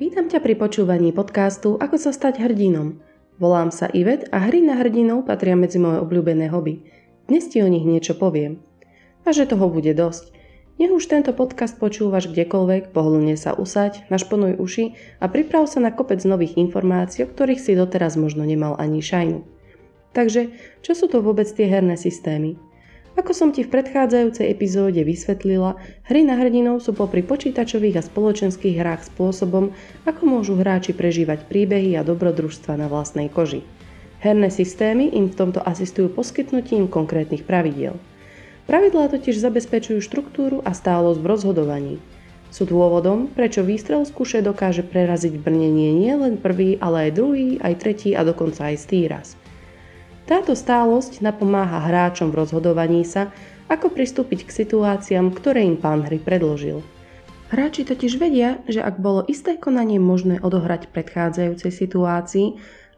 Vítam ťa pri počúvaní podcastu Ako sa stať hrdinom. Volám sa Ivet a hry na hrdinov patria medzi moje obľúbené hobby. Dnes ti o nich niečo poviem. A že toho bude dosť. Nech už tento podcast počúvaš kdekoľvek, pohodlne sa usaď, našponuj uši a priprav sa na kopec nových informácií, o ktorých si doteraz možno nemal ani šajnu. Takže, čo sú to vôbec tie herné systémy? Ako som ti v predchádzajúcej epizóde vysvetlila, hry na hrdinov sú popri počítačových a spoločenských hrách spôsobom, ako môžu hráči prežívať príbehy a dobrodružstva na vlastnej koži. Herné systémy im v tomto asistujú poskytnutím konkrétnych pravidiel. Pravidlá totiž zabezpečujú štruktúru a stálosť v rozhodovaní. Sú dôvodom, prečo výstrel z kuše dokáže preraziť brnenie nie len prvý, ale aj druhý, aj tretí a dokonca aj stý raz. Táto stálosť napomáha hráčom v rozhodovaní sa, ako pristúpiť k situáciám, ktoré im pán hry predložil. Hráči totiž vedia, že ak bolo isté konanie možné odohrať v predchádzajúcej situácii,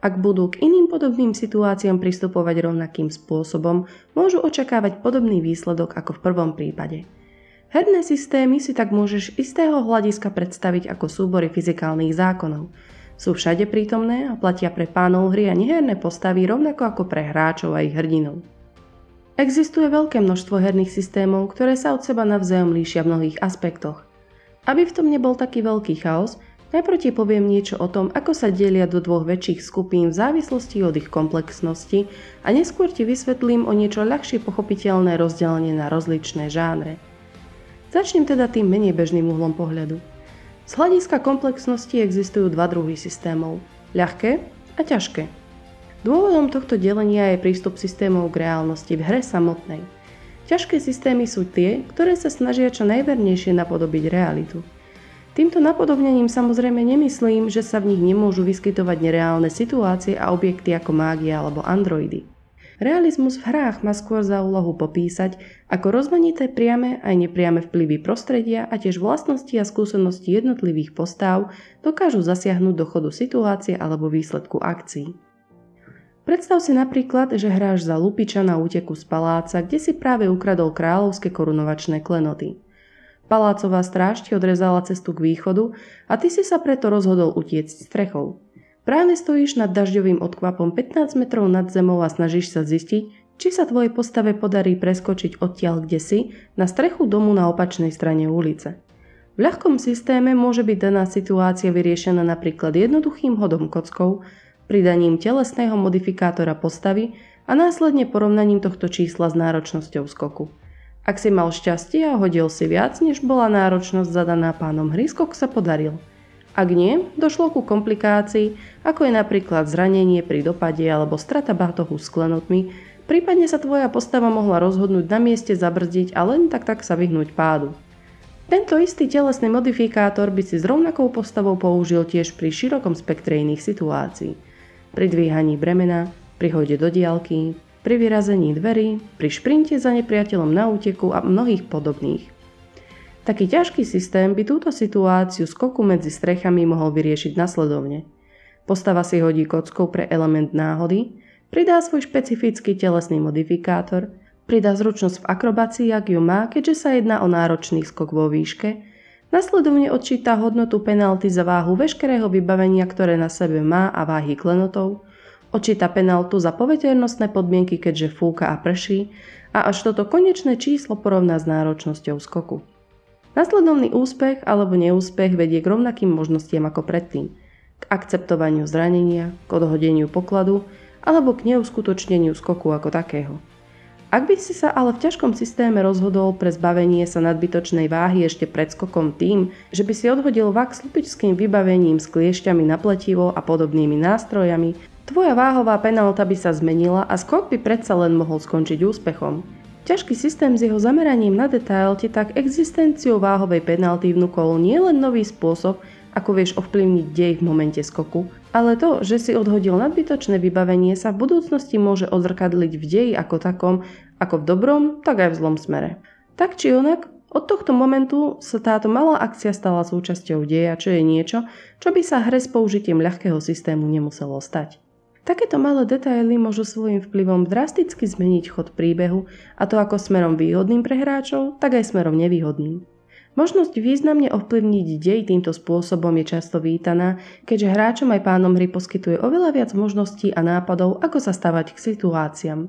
ak budú k iným podobným situáciám pristupovať rovnakým spôsobom, môžu očakávať podobný výsledok ako v prvom prípade. Herné systémy si tak môžeš istého hľadiska predstaviť ako súbory fyzikálnych zákonov – sú všade prítomné a platia pre pánov hry a neherné postavy rovnako ako pre hráčov a ich hrdinov. Existuje veľké množstvo herných systémov, ktoré sa od seba navzájom líšia v mnohých aspektoch. Aby v tom nebol taký veľký chaos, najprv ti poviem niečo o tom, ako sa delia do dvoch väčších skupín v závislosti od ich komplexnosti a neskôr ti vysvetlím o niečo ľahšie pochopiteľné rozdelenie na rozličné žánre. Začnem teda tým menej bežným uhlom pohľadu. Z hľadiska komplexnosti existujú dva druhy systémov – ľahké a ťažké. Dôvodom tohto delenia je prístup systémov k reálnosti v hre samotnej. Ťažké systémy sú tie, ktoré sa snažia čo najvernejšie napodobiť realitu. Týmto napodobnením samozrejme nemyslím, že sa v nich nemôžu vyskytovať nereálne situácie a objekty ako mágia alebo androidy. Realizmus v hrách má skôr za úlohu popísať, ako rozmanité priame aj nepriame vplyvy prostredia a tiež vlastnosti a skúsenosti jednotlivých postáv dokážu zasiahnuť do chodu situácie alebo výsledku akcií. Predstav si napríklad, že hráš za lupiča na úteku z paláca, kde si práve ukradol kráľovské korunovačné klenoty. Palácová stráž ti odrezala cestu k východu a ty si sa preto rozhodol utiecť strechou. Práve stojíš nad dažďovým odkvapom 15 metrov nad zemou a snažíš sa zistiť, či sa tvojej postave podarí preskočiť odtiaľ kde si na strechu domu na opačnej strane ulice. V ľahkom systéme môže byť daná situácia vyriešená napríklad jednoduchým hodom kockou, pridaním telesného modifikátora postavy a následne porovnaním tohto čísla s náročnosťou skoku. Ak si mal šťastie a hodil si viac, než bola náročnosť zadaná pánom hry, skok sa podaril – ak nie, došlo ku komplikácii, ako je napríklad zranenie pri dopade alebo strata batohu s klenotmi, prípadne sa tvoja postava mohla rozhodnúť na mieste zabrzdiť a len tak tak sa vyhnúť pádu. Tento istý telesný modifikátor by si s rovnakou postavou použil tiež pri širokom spektre iných situácií. Pri dvíhaní bremena, pri hode do diálky, pri vyrazení dverí, pri šprinte za nepriateľom na úteku a mnohých podobných. Taký ťažký systém by túto situáciu skoku medzi strechami mohol vyriešiť nasledovne. Postava si hodí kockou pre element náhody, pridá svoj špecifický telesný modifikátor, pridá zručnosť v akrobácii, ak ju má, keďže sa jedná o náročný skok vo výške, nasledovne odčíta hodnotu penalty za váhu veškerého vybavenia, ktoré na sebe má a váhy klenotov, odčíta penaltu za poveternostné podmienky, keďže fúka a prší a až toto konečné číslo porovná s náročnosťou skoku. Nasledovný úspech alebo neúspech vedie k rovnakým možnostiam ako predtým. K akceptovaniu zranenia, k odhodeniu pokladu alebo k neuskutočneniu skoku ako takého. Ak by si sa ale v ťažkom systéme rozhodol pre zbavenie sa nadbytočnej váhy ešte pred skokom tým, že by si odhodil vak s lupičským vybavením s kliešťami na pletivo a podobnými nástrojami, tvoja váhová penalta by sa zmenila a skok by predsa len mohol skončiť úspechom. Ťažký systém s jeho zameraním na detail ti tak existenciou váhovej penalty vnúkol nie len nový spôsob, ako vieš ovplyvniť dej v momente skoku, ale to, že si odhodil nadbytočné vybavenie sa v budúcnosti môže odzrkadliť v deji ako takom, ako v dobrom, tak aj v zlom smere. Tak či onak, od tohto momentu sa táto malá akcia stala súčasťou deja, čo je niečo, čo by sa hre s použitím ľahkého systému nemuselo stať. Takéto malé detaily môžu svojim vplyvom drasticky zmeniť chod príbehu a to ako smerom výhodným pre hráčov, tak aj smerom nevýhodným. Možnosť významne ovplyvniť dej týmto spôsobom je často vítaná, keďže hráčom aj pánom hry poskytuje oveľa viac možností a nápadov, ako sa stavať k situáciám.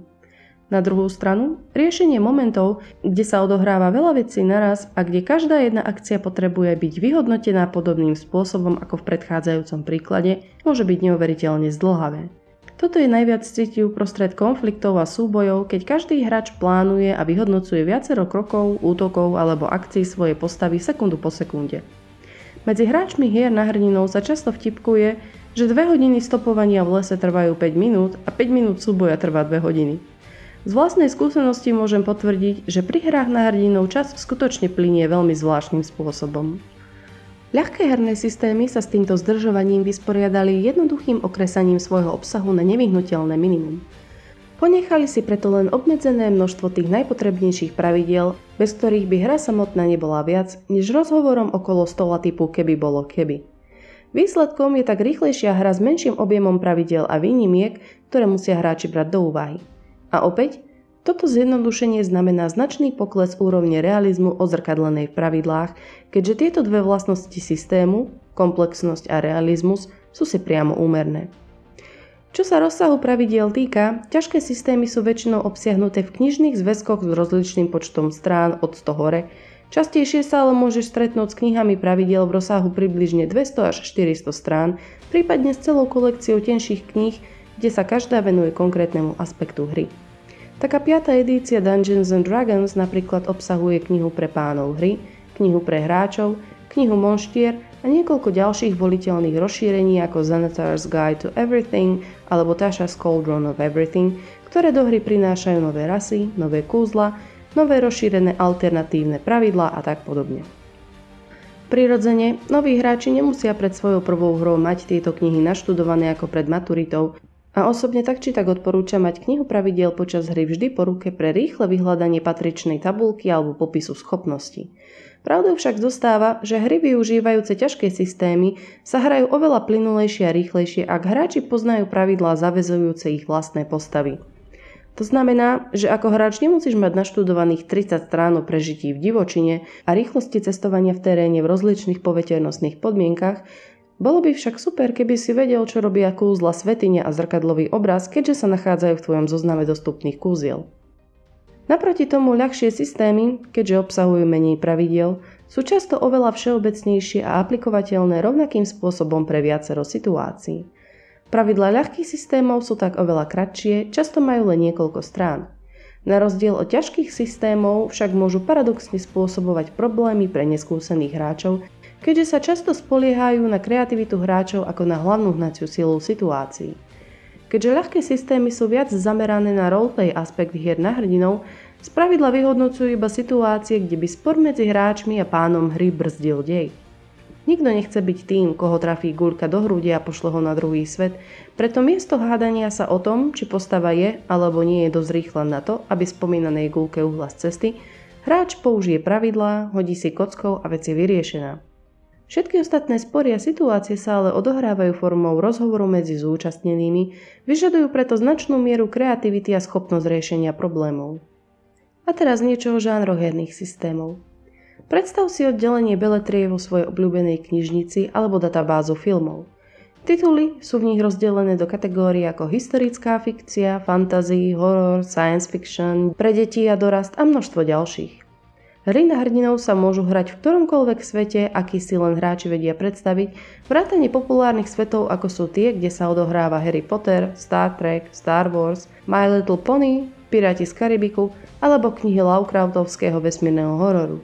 Na druhú stranu, riešenie momentov, kde sa odohráva veľa vecí naraz a kde každá jedna akcia potrebuje byť vyhodnotená podobným spôsobom ako v predchádzajúcom príklade, môže byť neuveriteľne zdlhavé. Toto je najviac cíti uprostred konfliktov a súbojov, keď každý hráč plánuje a vyhodnocuje viacero krokov, útokov alebo akcií svojej postavy sekundu po sekunde. Medzi hráčmi hier na hrdinov sa často vtipkuje, že 2 hodiny stopovania v lese trvajú 5 minút a 5 minút súboja trvá 2 hodiny. Z vlastnej skúsenosti môžem potvrdiť, že pri hrách na hrdinov čas skutočne plinie veľmi zvláštnym spôsobom. Ľahké herné systémy sa s týmto zdržovaním vysporiadali jednoduchým okresaním svojho obsahu na nevyhnutelné minimum. Ponechali si preto len obmedzené množstvo tých najpotrebnejších pravidiel, bez ktorých by hra samotná nebola viac, než rozhovorom okolo stola typu keby bolo keby. Výsledkom je tak rýchlejšia hra s menším objemom pravidel a výnimiek, ktoré musia hráči brať do úvahy. A opäť, toto zjednodušenie znamená značný pokles úrovne realizmu odzrkadlenej v pravidlách, keďže tieto dve vlastnosti systému, komplexnosť a realizmus, sú si priamo úmerné. Čo sa rozsahu pravidiel týka, ťažké systémy sú väčšinou obsiahnuté v knižných zväzkoch s rozličným počtom strán od 100 hore, častejšie sa ale môžeš stretnúť s knihami pravidiel v rozsahu približne 200 až 400 strán, prípadne s celou kolekciou tenších kníh, kde sa každá venuje konkrétnemu aspektu hry. Taká piata edícia Dungeons and Dragons napríklad obsahuje knihu pre pánov hry, knihu pre hráčov, knihu monštier a niekoľko ďalších voliteľných rozšírení ako Xanatar's Guide to Everything alebo Tasha's Cauldron of Everything, ktoré do hry prinášajú nové rasy, nové kúzla, nové rozšírené alternatívne pravidlá a tak podobne. Prirodzene, noví hráči nemusia pred svojou prvou hrou mať tieto knihy naštudované ako pred maturitou, a osobne tak či tak odporúčam mať knihu pravidiel počas hry vždy po ruke pre rýchle vyhľadanie patričnej tabulky alebo popisu schopností. Pravdou však zostáva, že hry využívajúce ťažké systémy sa hrajú oveľa plynulejšie a rýchlejšie, ak hráči poznajú pravidlá zavezujúce ich vlastné postavy. To znamená, že ako hráč nemusíš mať naštudovaných 30 strán o prežití v divočine a rýchlosti cestovania v teréne v rozličných poveternostných podmienkach, bolo by však super, keby si vedel, čo robia kúzla svetine a zrkadlový obraz, keďže sa nachádzajú v tvojom zozname dostupných kúziel. Naproti tomu ľahšie systémy, keďže obsahujú menej pravidiel, sú často oveľa všeobecnejšie a aplikovateľné rovnakým spôsobom pre viacero situácií. Pravidla ľahkých systémov sú tak oveľa kratšie, často majú len niekoľko strán. Na rozdiel od ťažkých systémov však môžu paradoxne spôsobovať problémy pre neskúsených hráčov, keďže sa často spoliehajú na kreativitu hráčov ako na hlavnú hnaciu silu situácií. Keďže ľahké systémy sú viac zamerané na roleplay aspekt hier na hrdinov, spravidla vyhodnocujú iba situácie, kde by spor medzi hráčmi a pánom hry brzdil dej. Nikto nechce byť tým, koho trafí guľka do hrúde a pošle ho na druhý svet, preto miesto hádania sa o tom, či postava je alebo nie je dosť rýchla na to, aby spomínanej guľke uhla z cesty, hráč použije pravidlá, hodí si kockou a vec je vyriešená. Všetky ostatné spory a situácie sa ale odohrávajú formou rozhovoru medzi zúčastnenými, vyžadujú preto značnú mieru kreativity a schopnosť riešenia problémov. A teraz niečo o žánroch herných systémov. Predstav si oddelenie beletrie vo svojej obľúbenej knižnici alebo databázu filmov. Tituly sú v nich rozdelené do kategórií ako historická fikcia, fantasy, horror, science fiction, pre deti a dorast a množstvo ďalších. Hry na hrdinov sa môžu hrať v ktoromkoľvek svete, aký si len hráči vedia predstaviť, vrátane populárnych svetov ako sú tie, kde sa odohráva Harry Potter, Star Trek, Star Wars, My Little Pony, Piráti z Karibiku alebo knihy Lovecraftovského vesmírneho hororu.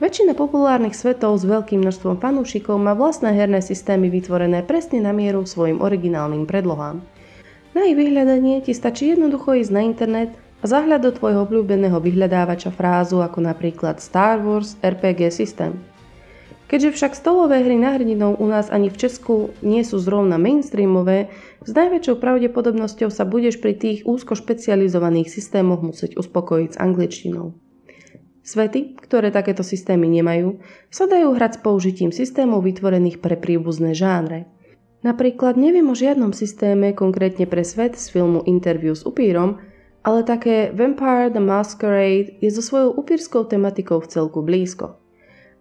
Väčšina populárnych svetov s veľkým množstvom fanúšikov má vlastné herné systémy vytvorené presne na mieru svojim originálnym predlohám. Na ich vyhľadanie ti stačí jednoducho ísť na internet zahľad do tvojho obľúbeného vyhľadávača frázu ako napríklad Star Wars RPG systém. Keďže však stolové hry na hrdinov u nás ani v Česku nie sú zrovna mainstreamové, s najväčšou pravdepodobnosťou sa budeš pri tých úzko špecializovaných systémoch musieť uspokojiť s angličtinou. Svety, ktoré takéto systémy nemajú, sa dajú hrať s použitím systémov vytvorených pre príbuzné žánre. Napríklad neviem o žiadnom systéme konkrétne pre svet z filmu Interview s upírom, ale také Vampire the Masquerade je so svojou upírskou tematikou v celku blízko.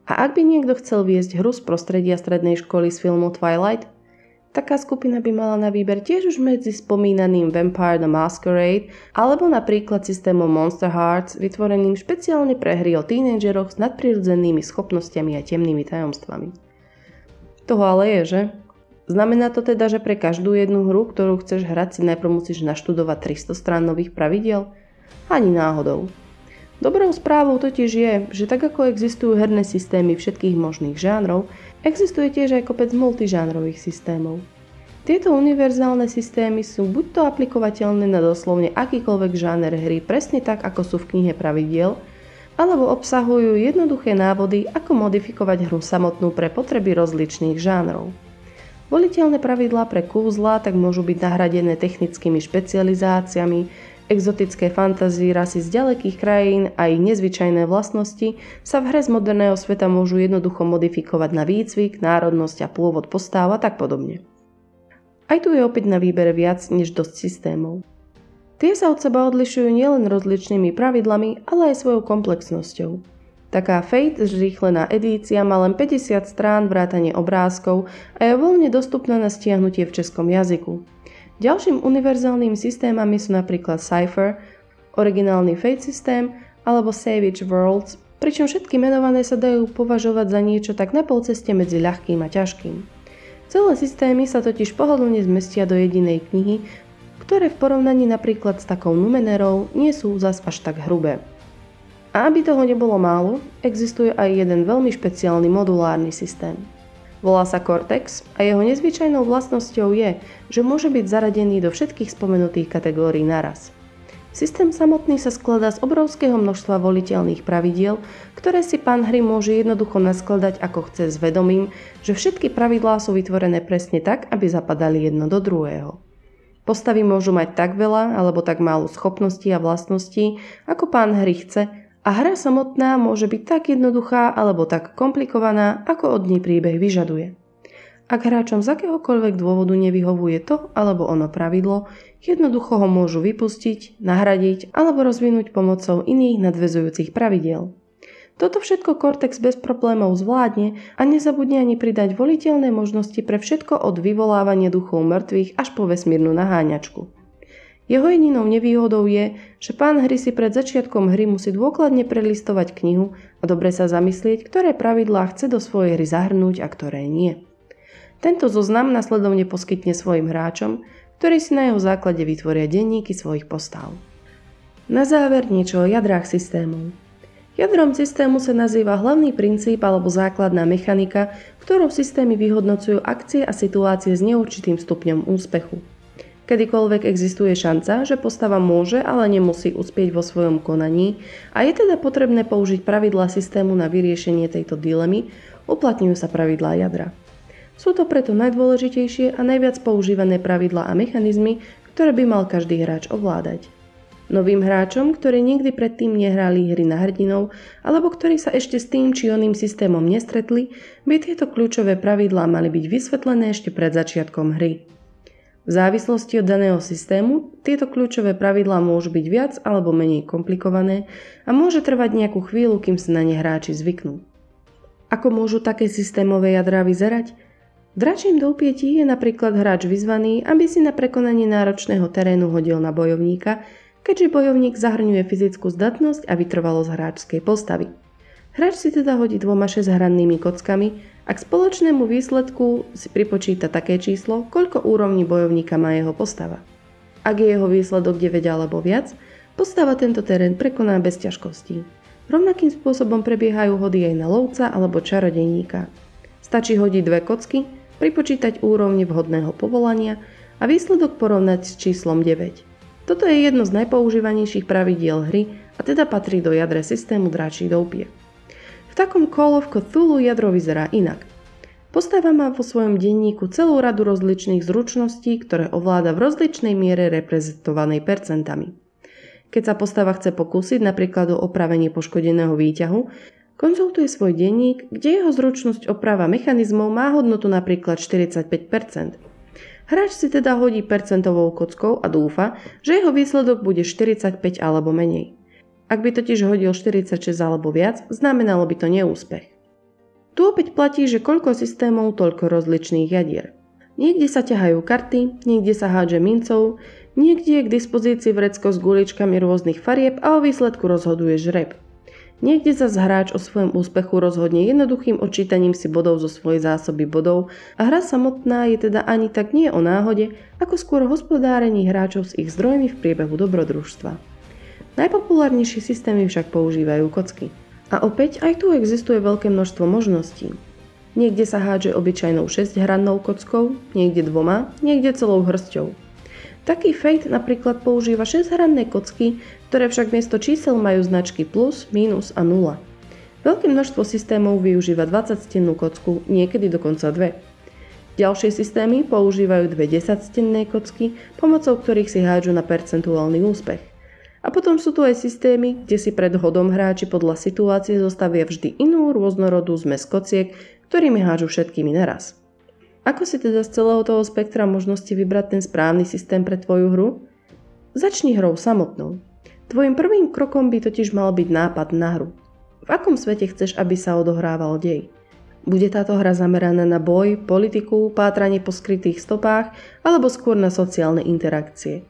A ak by niekto chcel viesť hru z prostredia strednej školy z filmu Twilight, taká skupina by mala na výber tiež už medzi spomínaným Vampire the Masquerade alebo napríklad systémom Monster Hearts vytvoreným špeciálne pre hry o tínedžeroch s nadprirodzenými schopnosťami a temnými tajomstvami. Toho ale je, že? Znamená to teda, že pre každú jednu hru, ktorú chceš hrať, si najprv musíš naštudovať 300 strán nových pravidel? Ani náhodou. Dobrou správou totiž je, že tak ako existujú herné systémy všetkých možných žánrov, existuje tiež aj kopec multižánrových systémov. Tieto univerzálne systémy sú buď to aplikovateľné na doslovne akýkoľvek žáner hry presne tak, ako sú v knihe pravidiel, alebo obsahujú jednoduché návody, ako modifikovať hru samotnú pre potreby rozličných žánrov. Voliteľné pravidlá pre kúzla tak môžu byť nahradené technickými špecializáciami, Exotické fantázie rasy z ďalekých krajín a ich nezvyčajné vlastnosti sa v hre z moderného sveta môžu jednoducho modifikovať na výcvik, národnosť a pôvod postáv a tak podobne. Aj tu je opäť na výbere viac než dosť systémov. Tie sa od seba odlišujú nielen rozličnými pravidlami, ale aj svojou komplexnosťou. Taká Fate zrýchlená edícia má len 50 strán vrátane obrázkov a je voľne dostupná na stiahnutie v českom jazyku. Ďalším univerzálnym systémami sú napríklad Cypher, originálny Fate systém alebo Savage Worlds, pričom všetky menované sa dajú považovať za niečo tak na polceste medzi ľahkým a ťažkým. Celé systémy sa totiž pohodlne zmestia do jedinej knihy, ktoré v porovnaní napríklad s takou Numenerou nie sú zas až tak hrubé. A aby toho nebolo málo, existuje aj jeden veľmi špeciálny modulárny systém – Volá sa Cortex a jeho nezvyčajnou vlastnosťou je, že môže byť zaradený do všetkých spomenutých kategórií naraz. Systém samotný sa skladá z obrovského množstva voliteľných pravidiel, ktoré si pán hry môže jednoducho naskladať ako chce s vedomím, že všetky pravidlá sú vytvorené presne tak, aby zapadali jedno do druhého. Postavy môžu mať tak veľa alebo tak málo schopností a vlastností, ako pán hry chce a hra samotná môže byť tak jednoduchá alebo tak komplikovaná, ako od nej príbeh vyžaduje. Ak hráčom z akéhokoľvek dôvodu nevyhovuje to alebo ono pravidlo, jednoducho ho môžu vypustiť, nahradiť alebo rozvinúť pomocou iných nadvezujúcich pravidiel. Toto všetko Cortex bez problémov zvládne a nezabudne ani pridať voliteľné možnosti pre všetko od vyvolávania duchov mŕtvych až po vesmírnu naháňačku. Jeho jedinou nevýhodou je, že pán hry si pred začiatkom hry musí dôkladne prelistovať knihu a dobre sa zamyslieť, ktoré pravidlá chce do svojej hry zahrnúť a ktoré nie. Tento zoznam nasledovne poskytne svojim hráčom, ktorí si na jeho základe vytvoria denníky svojich postav. Na záver niečo o jadrách systémov. Jadrom systému sa nazýva hlavný princíp alebo základná mechanika, ktorou systémy vyhodnocujú akcie a situácie s neurčitým stupňom úspechu. Kedykoľvek existuje šanca, že postava môže, ale nemusí uspieť vo svojom konaní a je teda potrebné použiť pravidlá systému na vyriešenie tejto dilemy, uplatňujú sa pravidlá jadra. Sú to preto najdôležitejšie a najviac používané pravidlá a mechanizmy, ktoré by mal každý hráč ovládať. Novým hráčom, ktorí nikdy predtým nehrali hry na hrdinov, alebo ktorí sa ešte s tým či oným systémom nestretli, by tieto kľúčové pravidlá mali byť vysvetlené ešte pred začiatkom hry. V závislosti od daného systému tieto kľúčové pravidlá môžu byť viac alebo menej komplikované a môže trvať nejakú chvíľu, kým sa na ne hráči zvyknú. Ako môžu také systémové jadrá vyzerať? Dračím doupietí je napríklad hráč vyzvaný, aby si na prekonanie náročného terénu hodil na bojovníka, keďže bojovník zahrňuje fyzickú zdatnosť a vytrvalosť hráčskej postavy. Hráč si teda hodí dvoma šesťhrannými kockami a k spoločnému výsledku si pripočíta také číslo, koľko úrovní bojovníka má jeho postava. Ak je jeho výsledok 9 alebo viac, postava tento terén prekoná bez ťažkostí. Rovnakým spôsobom prebiehajú hody aj na lovca alebo čarodejníka. Stačí hodiť dve kocky, pripočítať úrovne vhodného povolania a výsledok porovnať s číslom 9. Toto je jedno z najpoužívanejších pravidiel hry a teda patrí do jadre systému dráčí doupie. Takom Call of Cthulhu jadro vyzerá inak. Postava má vo svojom denníku celú radu rozličných zručností, ktoré ovláda v rozličnej miere reprezentovanej percentami. Keď sa postava chce pokúsiť napríklad o opravenie poškodeného výťahu, konzultuje svoj denník, kde jeho zručnosť oprava mechanizmov má hodnotu napríklad 45%. Hráč si teda hodí percentovou kockou a dúfa, že jeho výsledok bude 45 alebo menej. Ak by totiž hodil 46 alebo viac, znamenalo by to neúspech. Tu opäť platí, že koľko systémov, toľko rozličných jadier. Niekde sa ťahajú karty, niekde sa hádže mincov, niekde je k dispozícii vrecko s guličkami rôznych farieb a o výsledku rozhoduje žreb. Niekde sa hráč o svojom úspechu rozhodne jednoduchým odčítaním si bodov zo svojej zásoby bodov a hra samotná je teda ani tak nie o náhode, ako skôr hospodárení hráčov s ich zdrojmi v priebehu dobrodružstva. Najpopulárnejšie systémy však používajú kocky. A opäť aj tu existuje veľké množstvo možností. Niekde sa hádže obyčajnou 6-hrannou kockou, niekde dvoma, niekde celou hrsťou. Taký fate napríklad používa 6-hranné kocky, ktoré však miesto čísel majú značky plus, minus a 0. Veľké množstvo systémov využíva 20-stennú kocku, niekedy dokonca dve. Ďalšie systémy používajú dve 10-stenné kocky, pomocou ktorých si hádžu na percentuálny úspech. A potom sú tu aj systémy, kde si pred hodom hráči podľa situácie zostavia vždy inú rôznorodú zmes kociek, ktorými hádžu všetkými naraz. Ako si teda z celého toho spektra možnosti vybrať ten správny systém pre tvoju hru? Začni hrou samotnou. Tvojim prvým krokom by totiž mal byť nápad na hru. V akom svete chceš, aby sa odohrával dej? Bude táto hra zameraná na boj, politiku, pátranie po skrytých stopách alebo skôr na sociálne interakcie?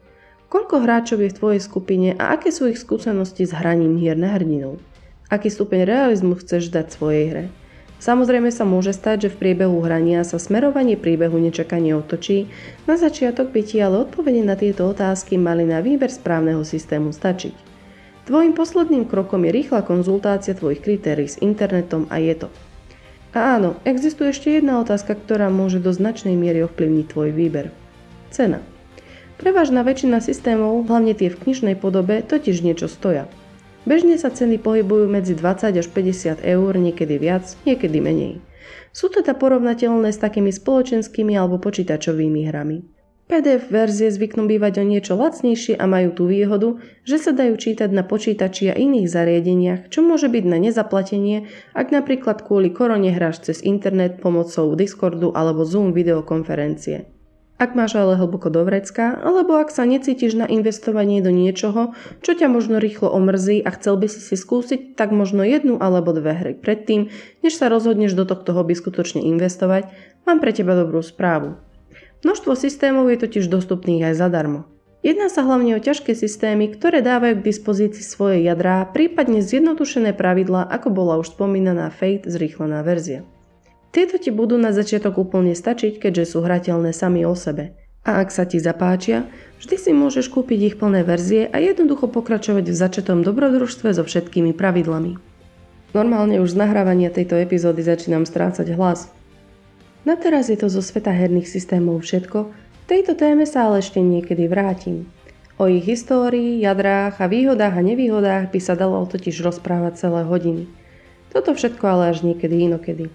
Koľko hráčov je v tvojej skupine a aké sú ich skúsenosti s hraním hier na hrdinov? Aký stupeň realizmu chceš dať svojej hre? Samozrejme sa môže stať, že v priebehu hrania sa smerovanie príbehu nečakane otočí, na začiatok by ti ale odpovede na tieto otázky mali na výber správneho systému stačiť. Tvojim posledným krokom je rýchla konzultácia tvojich kritérií s internetom a je to. A áno, existuje ešte jedna otázka, ktorá môže do značnej miery ovplyvniť tvoj výber. Cena. Prevažná väčšina systémov, hlavne tie v knižnej podobe, totiž niečo stoja. Bežne sa ceny pohybujú medzi 20 až 50 eur, niekedy viac, niekedy menej. Sú teda porovnateľné s takými spoločenskými alebo počítačovými hrami. PDF verzie zvyknú bývať o niečo lacnejšie a majú tú výhodu, že sa dajú čítať na počítači a iných zariadeniach, čo môže byť na nezaplatenie, ak napríklad kvôli korone hráš cez internet pomocou Discordu alebo Zoom videokonferencie. Ak máš ale hlboko do vrecka, alebo ak sa necítiš na investovanie do niečoho, čo ťa možno rýchlo omrzí a chcel by si si skúsiť, tak možno jednu alebo dve hry predtým, než sa rozhodneš do tohto hobby skutočne investovať, mám pre teba dobrú správu. Množstvo systémov je totiž dostupných aj zadarmo. Jedná sa hlavne o ťažké systémy, ktoré dávajú k dispozícii svoje jadrá, prípadne zjednodušené pravidlá, ako bola už spomínaná Fate zrýchlená verzia. Tieto ti budú na začiatok úplne stačiť, keďže sú hrateľné sami o sebe. A ak sa ti zapáčia, vždy si môžeš kúpiť ich plné verzie a jednoducho pokračovať v začatom dobrodružstve so všetkými pravidlami. Normálne už z nahrávania tejto epizódy začínam strácať hlas. Na teraz je to zo sveta herných systémov všetko, v tejto téme sa ale ešte niekedy vrátim. O ich histórii, jadrách a výhodách a nevýhodách by sa dalo totiž rozprávať celé hodiny. Toto všetko ale až niekedy inokedy.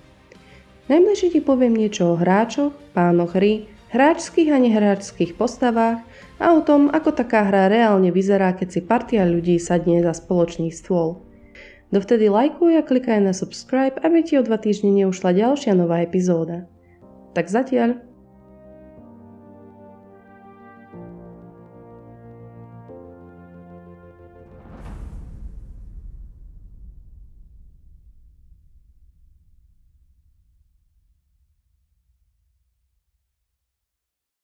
Najbližšie ti poviem niečo o hráčoch, pánoch hry, hráčských a nehráčských postavách a o tom, ako taká hra reálne vyzerá, keď si partia ľudí sadne za spoločný stôl. Dovtedy lajkuj a klikaj na subscribe, aby ti o dva týždne neušla ďalšia nová epizóda. Tak zatiaľ.